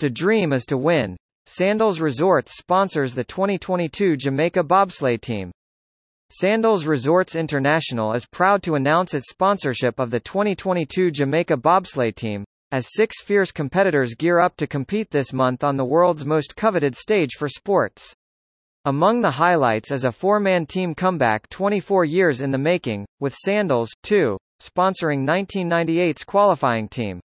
To dream is to win. Sandals Resorts sponsors the 2022 Jamaica bobsleigh team. Sandals Resorts International is proud to announce its sponsorship of the 2022 Jamaica bobsleigh team, as six fierce competitors gear up to compete this month on the world's most coveted stage for sports. Among the highlights is a four-man team comeback 24 years in the making, with Sandals, too, sponsoring 1998's qualifying team.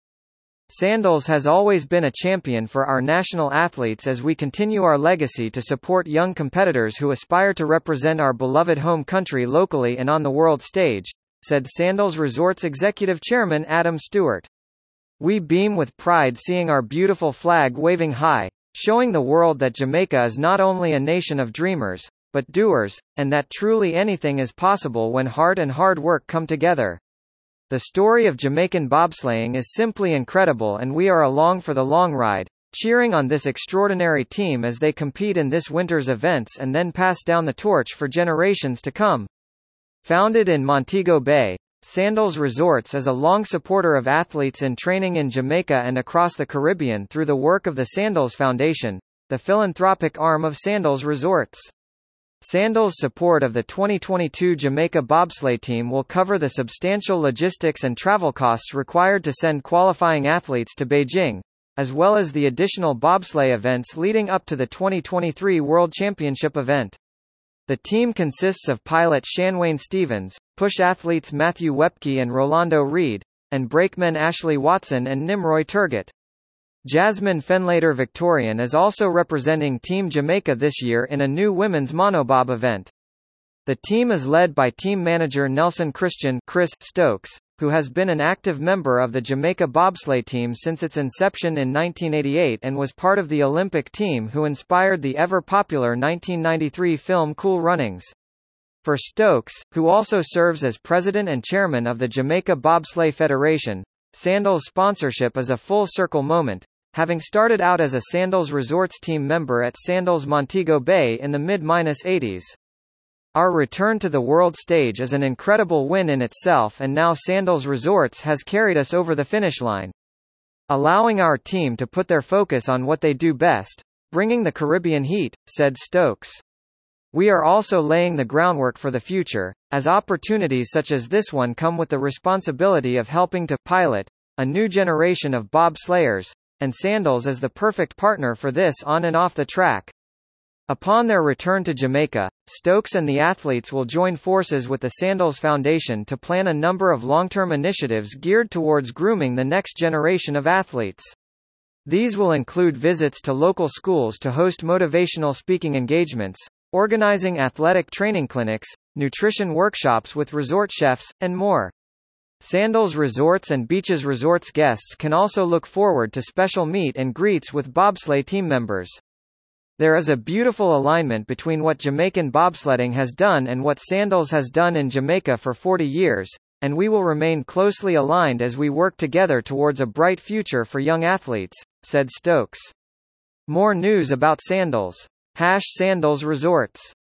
Sandals has always been a champion for our national athletes as we continue our legacy to support young competitors who aspire to represent our beloved home country locally and on the world stage, said Sandals Resorts Executive Chairman Adam Stewart. We beam with pride seeing our beautiful flag waving high, showing the world that Jamaica is not only a nation of dreamers, but doers, and that truly anything is possible when heart and hard work come together. The story of Jamaican bobsleighing is simply incredible and we are along for the long ride, cheering on this extraordinary team as they compete in this winter's events and then pass down the torch for generations to come. Founded in Montego Bay, Sandals Resorts is a long supporter of athletes in training in Jamaica and across the Caribbean through the work of the Sandals Foundation, the philanthropic arm of Sandals Resorts. Sandals' support of the 2022 Jamaica bobsleigh team will cover the substantial logistics and travel costs required to send qualifying athletes to Beijing, as well as the additional bobsleigh events leading up to the 2023 World Championship event. The team consists of pilot Shanwayne Stephens, push athletes Matthew Wekpe and Rolando Reid, and brakemen Ashley Watson and Nimroy Turgott. Jazmine Fenlator Victorian is also representing Team Jamaica this year in a new women's monobob event. The team is led by team manager Nelson Christian Chris Stokes, who has been an active member of the Jamaica bobsleigh team since its inception in 1988 and was part of the Olympic team who inspired the ever-popular 1993 film Cool Runnings. For Stokes, who also serves as president and chairman of the Jamaica Bobsleigh Federation, Sandals sponsorship is a full circle moment, having started out as a Sandals Resorts team member at Sandals Montego Bay in the mid-80s. Our return to the world stage is an incredible win in itself and now Sandals Resorts has carried us over the finish line. Allowing our team to put their focus on what they do best, bringing the Caribbean heat, said Stokes. We are also laying the groundwork for the future, as opportunities such as this one come with the responsibility of helping to pilot a new generation of bobsleighers, and Sandals is the perfect partner for this on and off the track. Upon their return to Jamaica, Stokes and the athletes will join forces with the Sandals Foundation to plan a number of long-term initiatives geared towards grooming the next generation of athletes. These will include visits to local schools to host motivational speaking engagements, organizing athletic training clinics, nutrition workshops with resort chefs, and more. Sandals Resorts and Beaches Resorts guests can also look forward to special meet and greets with bobsleigh team members. There is a beautiful alignment between what Jamaican bobsledding has done and what Sandals has done in Jamaica for 40 years, and we will remain closely aligned as we work together towards a bright future for young athletes, said Stokes. More news about Sandals. Hash Sandals Resorts